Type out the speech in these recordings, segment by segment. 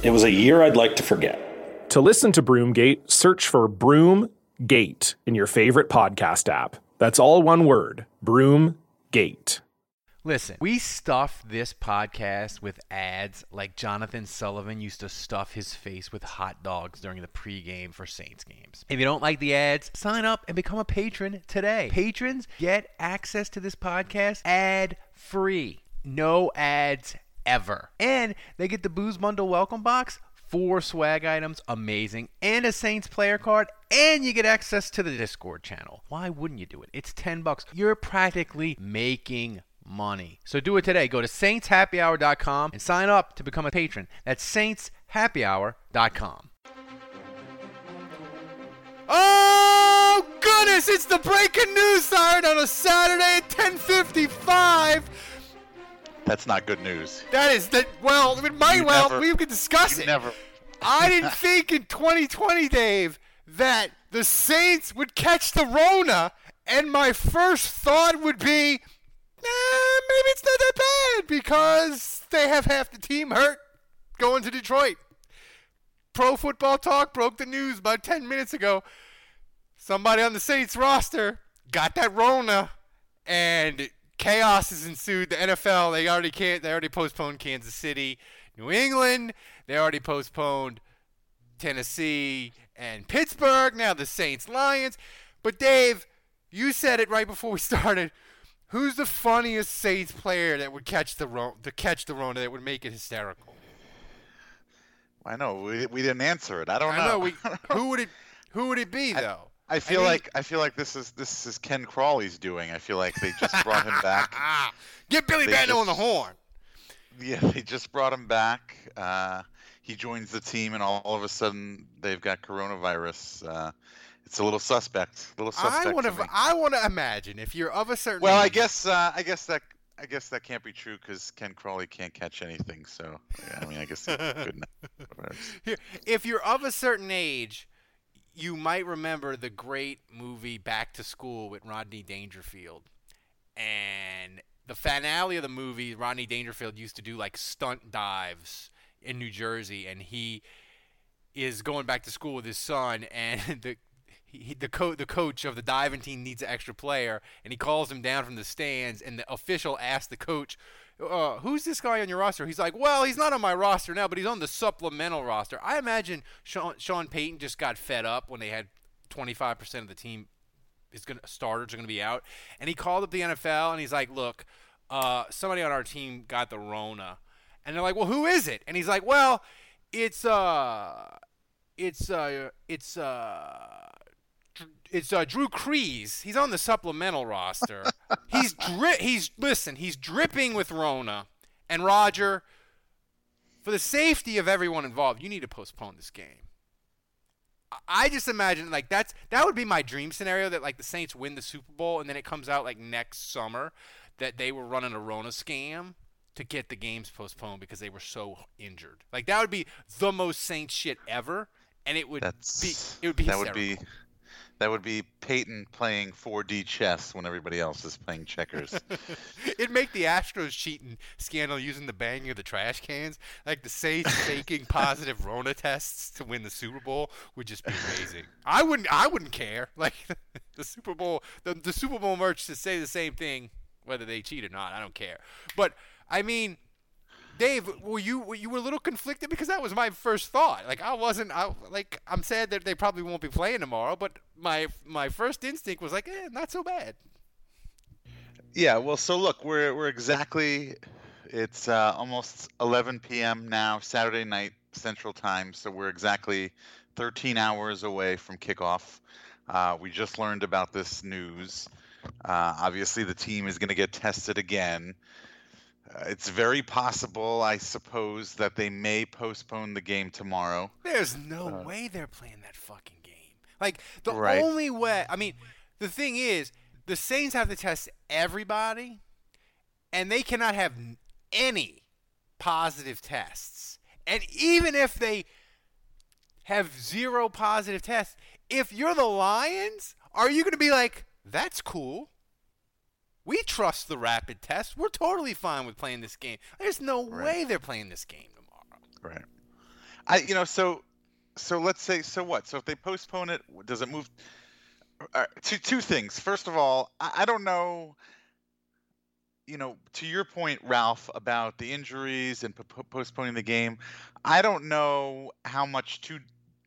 It was a year I'd like to forget. To listen to Broomgate, search for Broomgate in your favorite podcast app. That's all one word Broomgate. Listen, we stuff this podcast with ads like Jonathan Sullivan used to stuff his face with hot dogs during the pregame for Saints games. If you don't like the ads, sign up and become a patron today. Patrons get access to this podcast ad free. No ads ever. And they get the Booze Bundle welcome box four swag items, amazing, and a Saints player card, and you get access to the Discord channel. Why wouldn't you do it? It's 10 bucks. You're practically making money. So do it today. Go to saintshappyhour.com and sign up to become a patron. That's saintshappyhour.com. Oh goodness, it's the breaking news siren on a Saturday at 10:55. That's not good news. That is that well, it might You well never- we could discuss it. never. I didn't think in 2020, Dave, that the Saints would catch the Rona, and my first thought would be, maybe it's not that bad because they have half the team hurt going to Detroit. Pro Football Talk broke the news about 10 minutes ago. Somebody on the Saints roster got that Rona, and chaos has ensued. The NFL they already can't. They already postponed Kansas City, New England. They already postponed Tennessee and Pittsburgh. Now the Saints, Lions. But Dave, you said it right before we started. Who's the funniest Saints player that would catch the Ro- to catch the Rona that would make it hysterical? I know we, we didn't answer it. I don't I know. We, who would it? Who would it be though? I feel mean- like I feel like this is this is Ken Crawley's doing. I feel like they just brought him back. Get Billy Bando on the horn. Yeah, they just brought him back. Uh, he joins the team, and all, all of a sudden they've got coronavirus. Uh, it's a little suspect. A little suspect. I want to. I want to imagine if you're of a certain. Well, I guess uh, I guess that I guess that can't be true because Ken Crawley can't catch anything. So yeah, I mean, I guess couldn't. Here, if you're of a certain age, you might remember the great movie Back to School with Rodney Dangerfield. And the finale of the movie, Rodney Dangerfield used to do like stunt dives in New Jersey, and he is going back to school with his son, and the he, the co- the coach of the diving team needs an extra player, and he calls him down from the stands, and the official asks the coach, uh, "Who's this guy on your roster?" He's like, "Well, he's not on my roster now, but he's on the supplemental roster." I imagine Sean, Sean Payton just got fed up when they had 25% of the team is going starters are going to be out, and he called up the NFL and he's like, "Look, uh, somebody on our team got the Rona," and they're like, "Well, who is it?" And he's like, "Well, it's uh, it's uh, it's uh." It's uh, Drew Crees. He's on the supplemental roster. he's dri- he's listen. He's dripping with Rona. And Roger, for the safety of everyone involved, you need to postpone this game. I- I just imagine like that's that would be my dream scenario that like the Saints win the Super Bowl and then it comes out like next summer that they were running a Rona scam to get the games postponed because they were so injured. Like that would be the most Saints shit ever, and it would That's be it would be that would be hysterical. That would be Payton playing 4D chess when everybody else is playing checkers. It'd make the Astros cheating scandal using the banging of the trash cans, like the Saints faking positive Rona tests to win the Super Bowl, would just be amazing. I wouldn't. I wouldn't care. Like the Super Bowl, the, the Super Bowl merch to say the same thing, whether they cheat or not. I don't care. But I mean, Dave, were you were you were a little conflicted because that was my first thought. Like I wasn't. I like I'm sad that they probably won't be playing tomorrow, but my my first instinct was like, eh, not so bad. Yeah, well, so look, we're we're exactly it's uh, almost 11 p.m. now, Saturday night Central Time, so we're exactly 13 hours away from kickoff. Uh, we just learned about this news. Uh, obviously, the team is going to get tested again. Uh, it's very possible, I suppose, that they may postpone the game tomorrow. There's no Uh, way they're playing that fucking game. Like the Right. only way. I mean, the thing is, the Saints have to test everybody, and they cannot have any positive tests. And even if they have zero positive tests, if you're the Lions, are you going to be like, "That's cool"? We trust the rapid test. We're totally fine with playing this game. There's no Right. way they're playing this game tomorrow. Right. I you know so so let's say so what? So if they postpone it, does it move? Uh, two two things. First of all, I, I don't know. You know, to your point, Ralph, about the injuries and po- postponing the game, I don't know how much two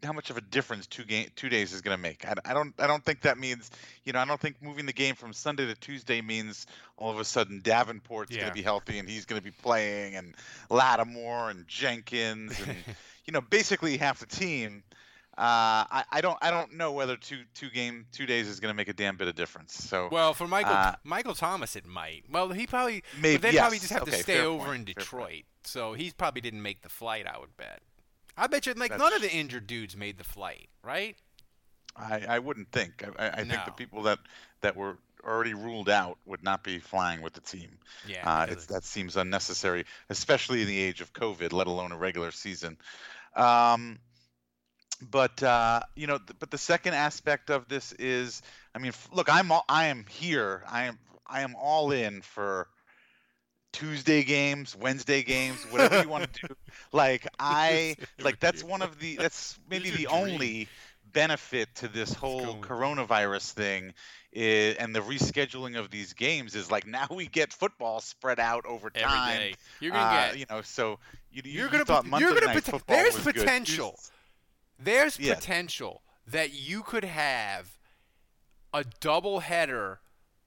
how much of a difference two game two days is going to make. I, I don't I don't think that means you know I don't think moving the game from Sunday to Tuesday means all of a sudden Davenport's going to be healthy and he's going to be playing and Lattimore and Jenkins and you know basically half the team. Uh, I, I don't I don't know whether two two game two days is going to make a damn bit of difference. So Well, for Michael Uh, Michael Thomas, it might. Well, he probably Maybe- they probably just have to stay over point, in. Detroit, so he probably didn't make the flight. I would bet. I bet you like none of the injured dudes made the flight, right? I, I wouldn't think. I, I, I think the people that that were already ruled out would not be flying with the team. Yeah, Uh, it's, that seems unnecessary, especially in the age of COVID, let alone a regular season. Um, but uh, you know, th- but the second aspect of this is, I mean, f- look, I'm all, I am here. I am I am all in for Tuesday games, Wednesday games, whatever you want to do. Like I like that's one of the that's maybe the only benefit to this whole coronavirus thing is, and the rescheduling of these games is like now we get football spread out over time. day you're gonna Uh, get you know, so you, you, you're you gonna thought Monday you're gonna night pot- football there's was good. potential. there's Yeah. potential that you could have a double header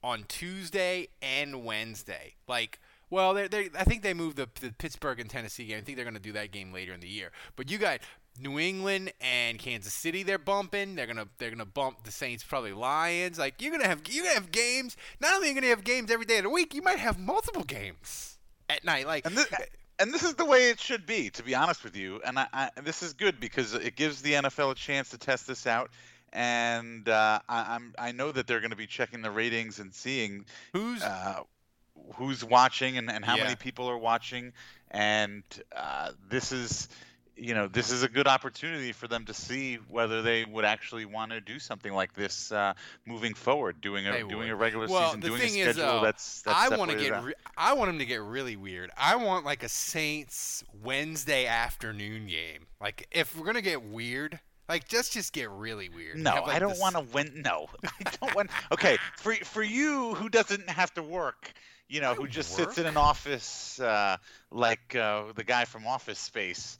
on Tuesday and Wednesday. Like, well, they they I think they moved the, the Pittsburgh and Tennessee game. I think they're going to do that game later in the year. But you got New England and Kansas City. They're bumping. They're gonna they're gonna bump the Saints. Probably Lions. Like you're gonna have you're gonna have games. Not only are you gonna have games every day of the week, you might have multiple games at night. Like And this, and this is the way it should be, to be honest with you. And I, I, this is good because it gives the NFL a chance to test this out. And uh, I, I'm I know that they're going to be checking the ratings and seeing who's uh, who's watching and, and how Yeah. many people are watching. And uh, this is you know this is a good opportunity for them to see whether they would actually want to do something like this uh, moving forward, doing a They doing would. a regular well, season, doing a is, schedule that's, that's I want to get. Re- I want him to get really weird. I want like a Saints Wednesday afternoon game. Like if we're gonna get weird, like just just get really weird. No, like, I don't this- want to win. No, I don't want. Okay, for for you who doesn't have to work, you know, who just sits in an office uh, like uh, the guy from Office Space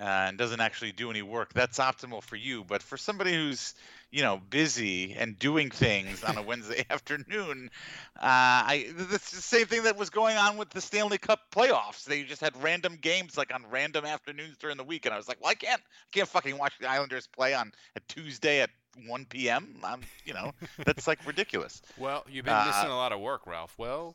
uh, and doesn't actually do any work, that's optimal for you. But for somebody who's you know busy and doing things on a Wednesday afternoon, uh, I that's the same thing that was going on with the Stanley Cup playoffs. They just had random games like on random afternoons during the week, and I was like, well, I can't, I can't fucking watch the Islanders play on a Tuesday at 1 p.m. I'm, you know, that's like ridiculous. Well, you've been Uh, missing a lot of work, Ralph. Well,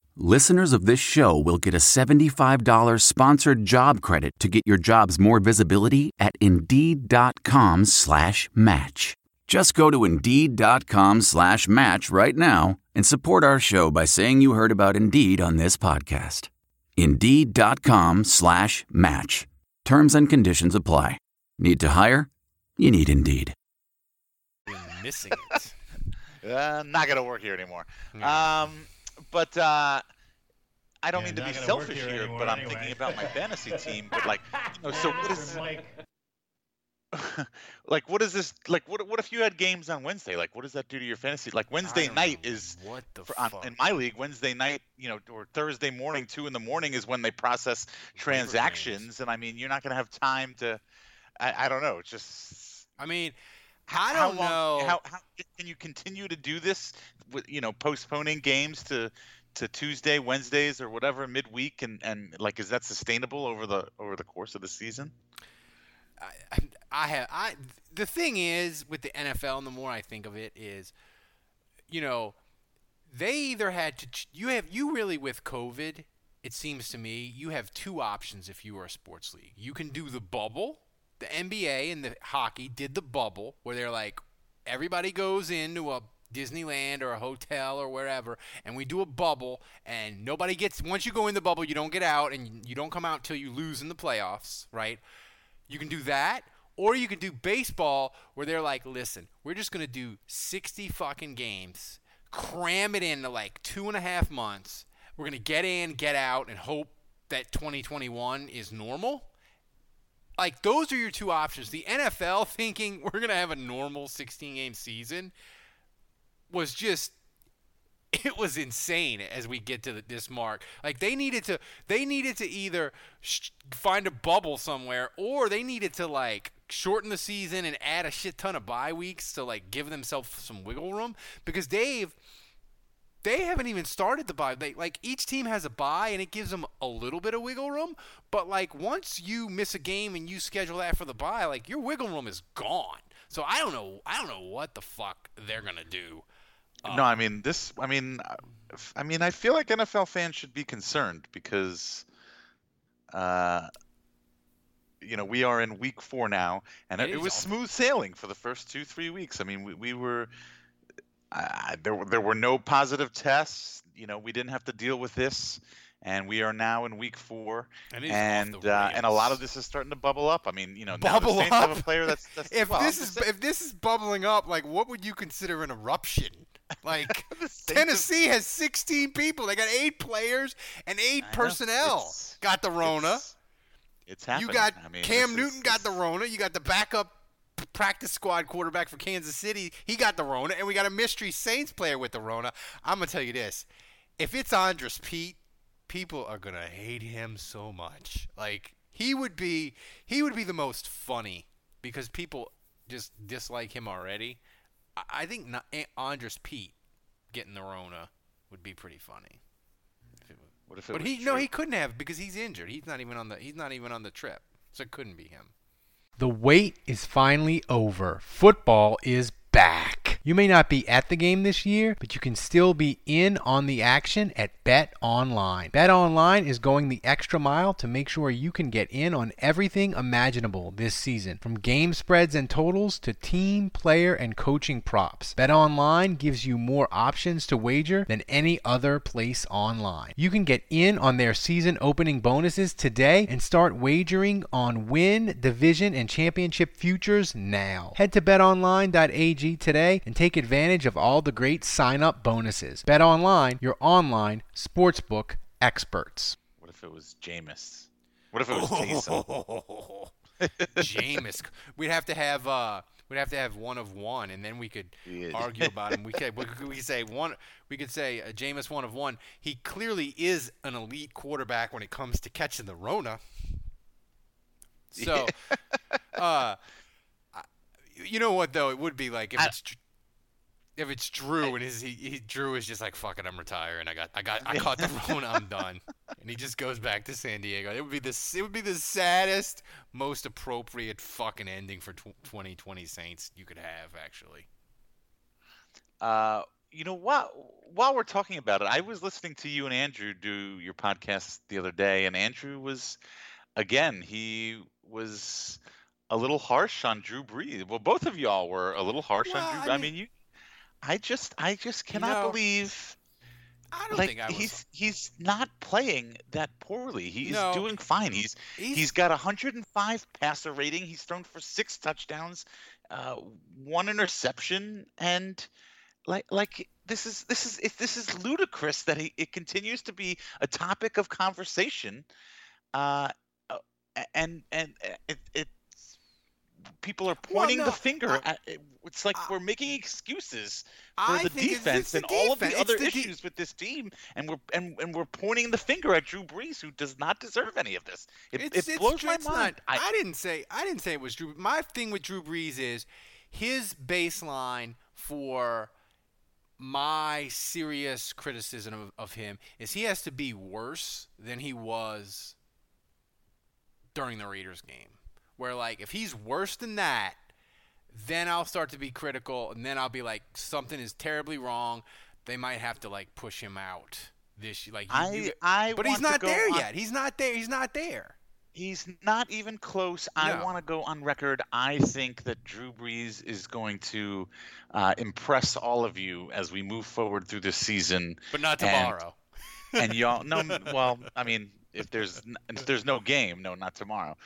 listeners of this show will get a $75 sponsored job credit to get your jobs more visibility at Indeed.com slash match. Just go to Indeed.com slash match right now and support our show by saying you heard about Indeed on this podcast. Indeed.com slash match. Terms and conditions apply. Need to hire? You need Indeed. Missing it. uh, not gonna work here anymore. Um, but uh, I don't Yeah, mean to be selfish here here, anymore but I'm anyway. thinking about my fantasy team. But like, you know, so what is Mike. like what is this like what what if you had games on Wednesday? Like what does that do to your fantasy? Like Wednesday night is what the for, on, in my league Wednesday night, you know, or Thursday morning, two in the morning is when they process transactions, and I mean you're not gonna have time to. I, I don't know. It's just I mean, how, I don't long, know. How, how can you continue to do this? With you know, postponing games to to Tuesday, Wednesdays, or whatever midweek, and and like is that sustainable over the over the course of the season? I, I have I the thing is with the NFL and the more I think of it is you know they either had to you have you really with COVID it seems to me you have two options if you are a sports league you can do the bubble the NBA and the hockey did the bubble where they're like everybody goes into a Disneyland or a hotel or wherever, and we do a bubble, and nobody gets. Once you go in the bubble, you don't get out, and you don't come out until you lose in the playoffs, right? You can do that, or you can do baseball where they're like, listen, we're just gonna do 60 fucking games, cram it into like two and a half months. We're gonna get in, get out, and hope that 2021 is normal. Like those are your two options. The NFL thinking we're gonna have a normal 16 game season was just it was insane as we get to this mark. Like they needed to they needed to either sh- find a bubble somewhere or they needed to like shorten the season and add a shit ton of bye weeks to like give themselves some wiggle room because Dave they haven't even started the bye. They like each team has a bye and it gives them a little bit of wiggle room, but like once you miss a game and you schedule that for the bye, like your wiggle room is gone. So I don't know I don't know what the fuck they're going to do. no, I mean this. I mean, I mean, I feel like NFL fans should be concerned because, uh, you know, we are in week four now, and It it, was awful. smooth sailing for the first two, three weeks. I mean, we, we were. Uh, there, were- there were no positive tests. You know, we didn't have to deal with this, and we are now in week four, And it is off and uh, and a lot of this is starting to bubble up. I mean, you know, now the Bubble Saints have a player that's, that's if well, this is if this is bubbling up, like what would you consider an eruption? Like The Saints have- Tennessee has 16 people. They got eight players and eight I personnel. It's- got the Rona. It's, it's happening. You got I mean, Cam Newton is- got the Rona. You got the backup practice squad quarterback for Kansas City. He got the Rona, and we got a mystery Saints player with the Rona. I'm gonna tell you this: if it's Andrus Peat, people are gonna hate him so much. Like he would be, he would be the most funny because people just dislike him already. I, think not, eh, Andrus Peat getting the Rona would be pretty funny. What if it But he no, he couldn't have because he's injured. He's not even on the he's not even on the trip, so it couldn't be him. The wait is finally over. Football is back. You may not be at the game this year, but you can still be in on the action at Bet Online. Bet Online is going the extra mile to make sure you can get in on everything imaginable this season, from game spreads and totals to team, player, and coaching props. Bet Online gives you more options to wager than any other place online. You can get in on their season opening bonuses today and start wagering on win, division, and championship futures now. Head to betonline.ag today and take advantage of all the great sign up bonuses. Bet Online, your online sportsbook experts. What if it was Jameis? What if it was Taysom? Jameis. We'd have to have uh we'd have to have one of one and then we could Yeah. argue about him. We could we could, we could say one we could say uh, Jameis one of one. He clearly is an elite quarterback when it comes to catching the Rona. So uh I- you know what though? It would be like if I- it's if it's Drew and his he, he Drew is just like fuck it, I'm retiring. I got I got I caught the phone. I'm done. And he just goes back to San Diego. It would be the it would be the saddest, most appropriate fucking ending for tw 2020 Saints you could have actually. Uh, you know what? While we're talking about it, I was listening to you and Andrew do your podcast the other day, and Andrew was, again, he was a little harsh on Drew Brees. Well, both of y'all were a little harsh Well, on Drew. I I mean- mean, you, I just, I just cannot know, believe. I don't like think I was. he's he's not playing that poorly. He's No. doing fine. He's He's- he's got 105 passer rating. He's thrown for six touchdowns, uh, one interception, and like like this is this is it, this is ludicrous that he it continues to be a topic of conversation, uh, uh, and and uh, it it people are Well, pointing no, the finger I- at it's like we're making excuses for I the defense it's the and all of the other the de- issues with this team and we're and, and we're pointing the finger at Drew Brees who does not deserve any of this. It, It's, it it's blows Drew- my it's mind. Not, I, didn't say I didn't say it was Drew. My thing with Drew Brees is his baseline for my serious criticism of, of him is he has to be worse than he was during the Raiders game. Where like if he's worse than that, then I'll start to be critical, and then I'll be like something is terribly wrong. They might have to like push him out this like. you- I- you- I but he's not there on- yet. He's not there. He's not there. He's not even close. I want to go on record. I think that Drew Brees is going to uh, impress all of you as we move forward through this season. But not tomorrow. and y'all no well i mean if there's if there's no game no not tomorrow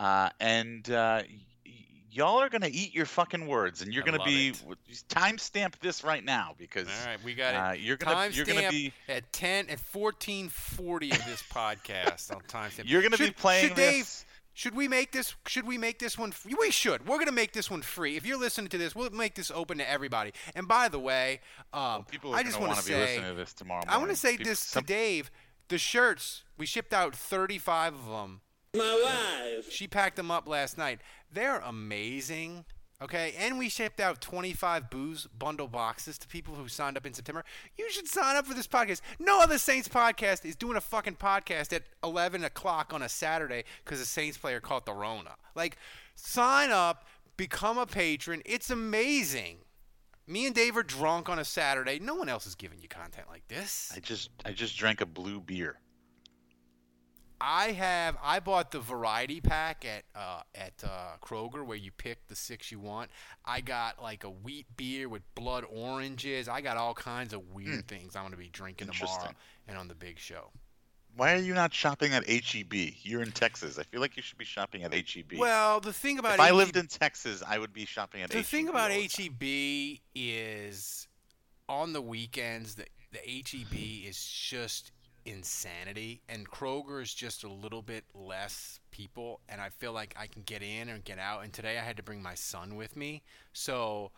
uh, and uh, y- y'all are gonna eat your fucking words and you're I gonna be timestamp this right now because All right, we got it. uh, you're gonna you're gonna be at ten at fourteen forty of this podcast on timestamp. You're gonna be Should- playing Should Dave? this- Should we make this? Should we make this one? Free? We should. We're gonna make this one free. If you're listening to this, we'll make this open to everybody. And by the way, um, people are I just want to be say, listening to this tomorrow I want to say People- this some- to Dave. The shirts we shipped out 35 of them. My wife. She packed them up last night. They're amazing. Okay, and we shipped out 25 booze bundle boxes to people who signed up in September. You should sign up for this podcast. No other Saints podcast is doing a fucking podcast at 11 o'clock on a Saturday because a Saints player caught the Rona. Like, sign up, become a patron. It's amazing. Me and Dave are drunk on a Saturday. No one else is giving you content like this. i just i just drank a blue beer I have I bought the variety pack at uh, at uh, Kroger where you pick the six you want. I got like a wheat beer with blood oranges. I got all kinds of weird things I'm going to be drinking tomorrow and on the big show. why are you not shopping at heb you're in texas i feel like you should be shopping at heb Well, the thing about if i lived in texas i would be shopping at the HEB thing about all the time. HEB is on the weekends the the HEB is just insanity and Kroger is just a little bit less people and I feel like I can get in and get out and today I had to bring my son with me so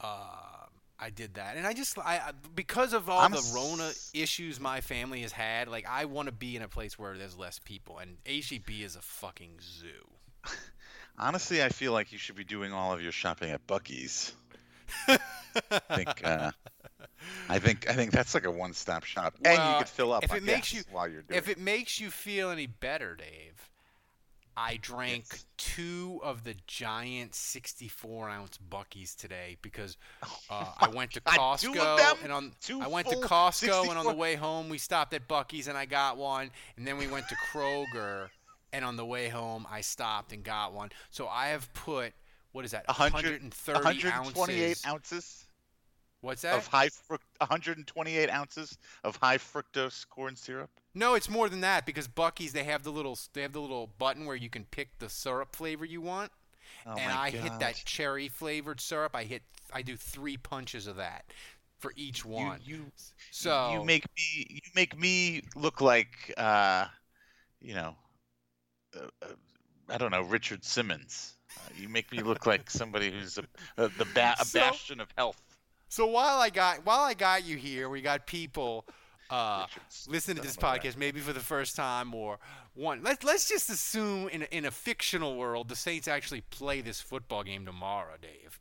uh, I did that and I just I because of all I'm the Rona issues my family has had like I want to be in a place where there's less people and HEB is a fucking zoo. Honestly, I feel like you should be doing all of your shopping at Buc-ee's. I think uh, I think I think that's like a one-stop shop, and you could fill up. If it makes you while you're doing if it makes you feel any better, Dave, I drank two of the giant 64 ounce Buc-ee's today because uh, I went to Oh God, two of Costco and on Two I went to Costco and on the way home we stopped at Buc-ee's and I got one and then we went to Kroger and on the way home I stopped and got one. So I have put what is that? 100 130 128 ounces. ounces What's that? of high fruct 128 ounces of high fructose corn syrup. No, it's more than that because Buc-ee's they have the little they have the little button where you can pick the syrup flavor you want. Oh and I hit that cherry flavored syrup. I hit I do 3 punches of that for each You- one. You, so you make me you make me look like uh, you know, uh, uh, I don't know Richard Simmons. Uh, you make me look like somebody who's a, a the ba- a So- bastion of health. So while I got while I got you here, we got people uh, listening to this Don't know that. podcast maybe for the first time or one. Let's let's just assume in a, in a fictional world the Saints actually play this football game tomorrow, Dave.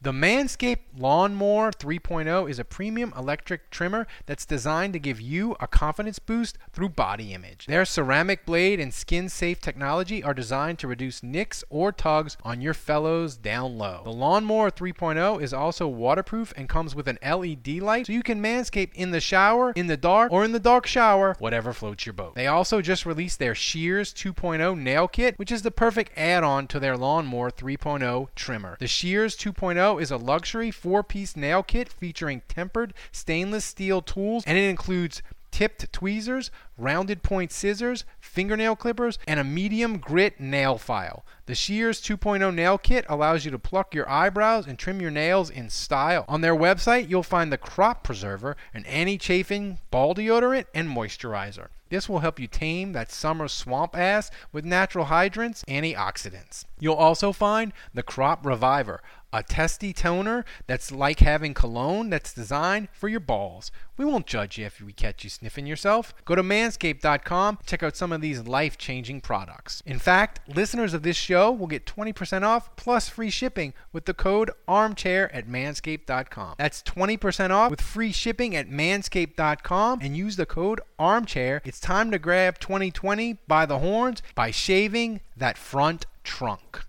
The Manscaped Lawnmower 3.0 is a premium electric trimmer that's designed to give you a confidence boost through body image. Their ceramic blade and skin safe technology are designed to reduce nicks or tugs on your fellows down low. The Lawnmower 3.0 is also waterproof and comes with an LED light so you can manscape in the shower, in the dark, or in the dark shower, whatever floats your boat. They also just released their Shears 2.0 nail kit, which is the perfect add on to their Lawnmower 3.0 trimmer. The Shears 2.0 is a luxury four piece nail kit featuring tempered stainless steel tools, and it includes tipped tweezers, rounded point scissors, fingernail clippers, and a medium grit nail file. The Shears 2.0 nail kit allows you to pluck your eyebrows and trim your nails in style. On their website, you'll find the Crop Preserver, an anti chafing ball deodorant, and moisturizer. This will help you tame that summer swamp ass with natural hydrants, antioxidants. You'll also find the Crop Reviver, a testy toner that's like having cologne that's designed for your balls. We won't judge you if we catch you sniffing yourself. Go to manscaped.com, check out some of these life changing products. In fact, listeners of this show will get 20% off plus free shipping with the code armchair at manscaped.com. That's 20% off with free shipping at manscaped.com and use the code armchair. It's time to grab 2020 by the horns by shaving that front trunk.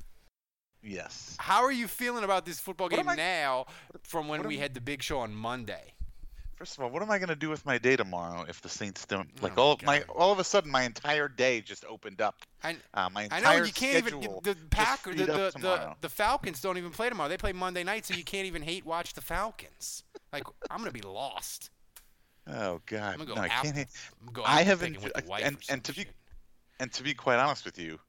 Yes. How are you feeling about this football What game I- now from when we am- had the big show on Monday? First of all, what am I going to do with my day tomorrow if the Saints don't like Oh, all of my all of a sudden my entire day just opened up. I, uh, my I know you can't even the just Packer the, the, the, the Falcons don't even play tomorrow. They play Monday night, so you can't even hate watch the Falcons. Like I'm gonna be lost. Oh God, I'm gonna go no, I can't. hate- I'm gonna go I have picking with the wife and and to be and to be quite honest with you,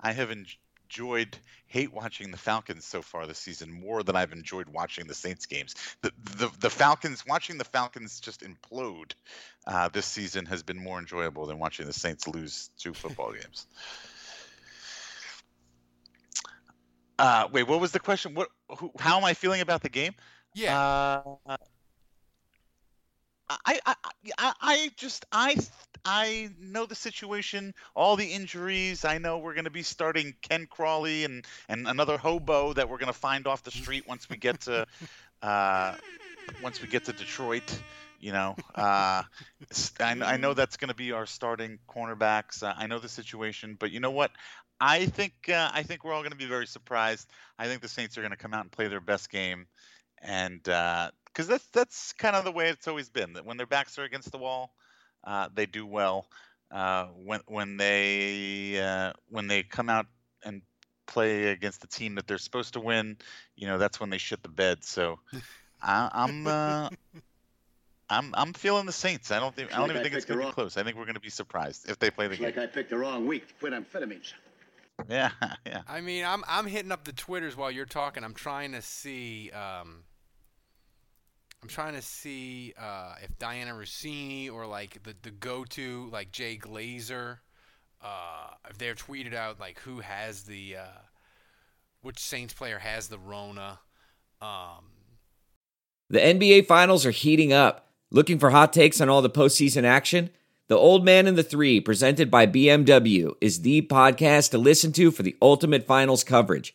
I have enjoyed hate watching the Falcons so far this season more than I've enjoyed watching the Saints games. The the, the Falcons watching the Falcons just implode uh, this season has been more enjoyable than watching the Saints lose two football games. Uh, wait, what was the question? What? Who, how am I feeling about the game? Yeah. Uh, I, I, I, I just, I, I know the situation, all the injuries. I know we're going to be starting Ken Crawley and, and another hobo that we're going to find off the street once we get to, uh, once we get to Detroit. You know, uh, I, I know that's going to be our starting cornerbacks. Uh, I know the situation, but you know what? I think uh, I think we're all going to be very surprised. I think the Saints are going to come out and play their best game, and because that's that's kind of the way it's always been. That when their backs are against the wall, uh, they do well. Uh, when when they uh, when they come out and play against the team that they're supposed to win, you know that's when they shit the bed. So I, I'm. Uh, I'm I'm feeling the Saints. I don't think I don't Like even I think it's going to wrong- be close. I think we're going to be surprised if they play the It's game. like I picked the wrong week to quit amphetamines. Yeah, yeah. I mean, I'm I'm hitting up the twitters while you're talking. I'm trying to see. Um, I'm trying to see uh, if Dianna Russini or like the the go-to like Jay Glazer, uh, if they're tweeted out like who has the uh, which Saints player has the Rona. Um, The NBA Finals are heating up. Looking for hot takes on all the postseason action? The Old Man and the Three, presented by BMW, is the podcast to listen to for the ultimate finals coverage.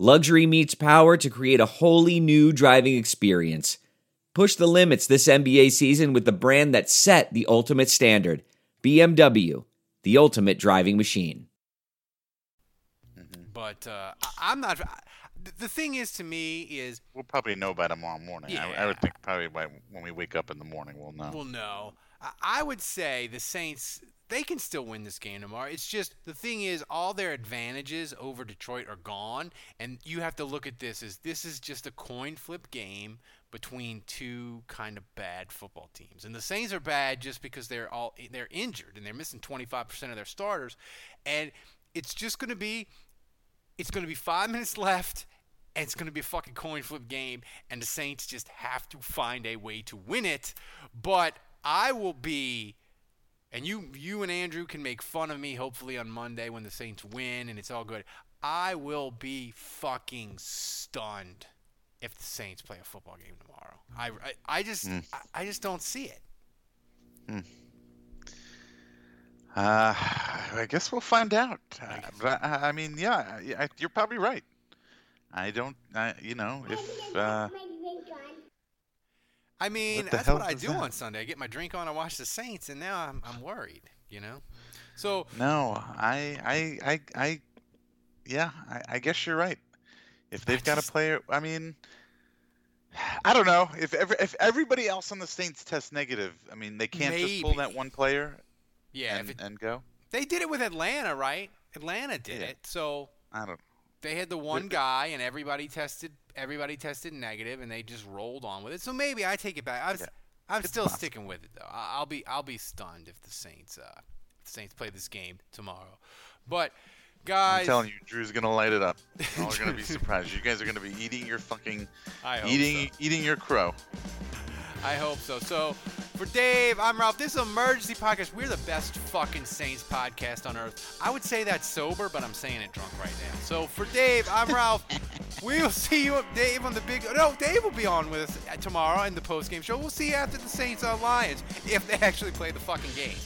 Luxury meets power to create a wholly new driving experience. Push the limits this NBA season with the brand that set the ultimate standard BMW, the ultimate driving machine. but uh, I, I'm not. The thing is, to me, is We'll probably know by tomorrow morning. I, I would think probably by when we wake up in the morning we'll know. We'll no. I, would say the Saints they can still win this game tomorrow. It's just the thing is all their advantages over Detroit are gone, and you have to look at this as this is just a coin flip game between two kind of bad football teams. And the Saints are bad just because they're all they're injured and they're missing 25% of their starters, and it's just going to be it's going to be 5 minutes left and it's going to be a fucking coin flip game, and the Saints just have to find a way to win it. But I will be, and you, you and Andrew can make fun of me. Hopefully on Monday when the Saints win and it's all good. I will be fucking stunned if the Saints play a football game tomorrow. I, I, I just, Mm. I, I just don't see it. Uh, I guess we'll find out. Uh, but I, I mean, yeah, I, I- you're probably right. I don't, I, you know, if uh, I mean, the that's what I do that? on Sunday. I get my drink on, I watch the Saints, and now I'm, I'm worried. You know, so no, I, I, I, I yeah, I, I guess you're right. If they've got a player, I mean, I don't know if every, if everybody else on the Saints tests negative. I mean, they can't just pull that one player yeah, and, it, and go. they did it with Atlanta, right? Atlanta did Yeah. it. So I don't. they had the one guy, and everybody tested. Everybody tested negative, and they just rolled on with it. So maybe I take it back. I was, Yeah. I'm It's still possible. sticking with it though. I'll be I'll be stunned if the Saints uh, if the Saints play this game tomorrow. But guys, I'm telling you, Drew's gonna light it up. All are gonna be surprised. You guys are gonna be eating your fucking, eating, so. eating your crow. I hope so. So, for Dave, I'm Ralph. This is Emergency Podcast. We're the best fucking Saints podcast on earth. I would say that sober, but I'm saying it drunk right now. So, for Dave, I'm Ralph. we'll see you, Dave, on the big. No, Dave will be on with us tomorrow in the post game show. We'll see you after the Saints on Lions if they actually play the fucking game.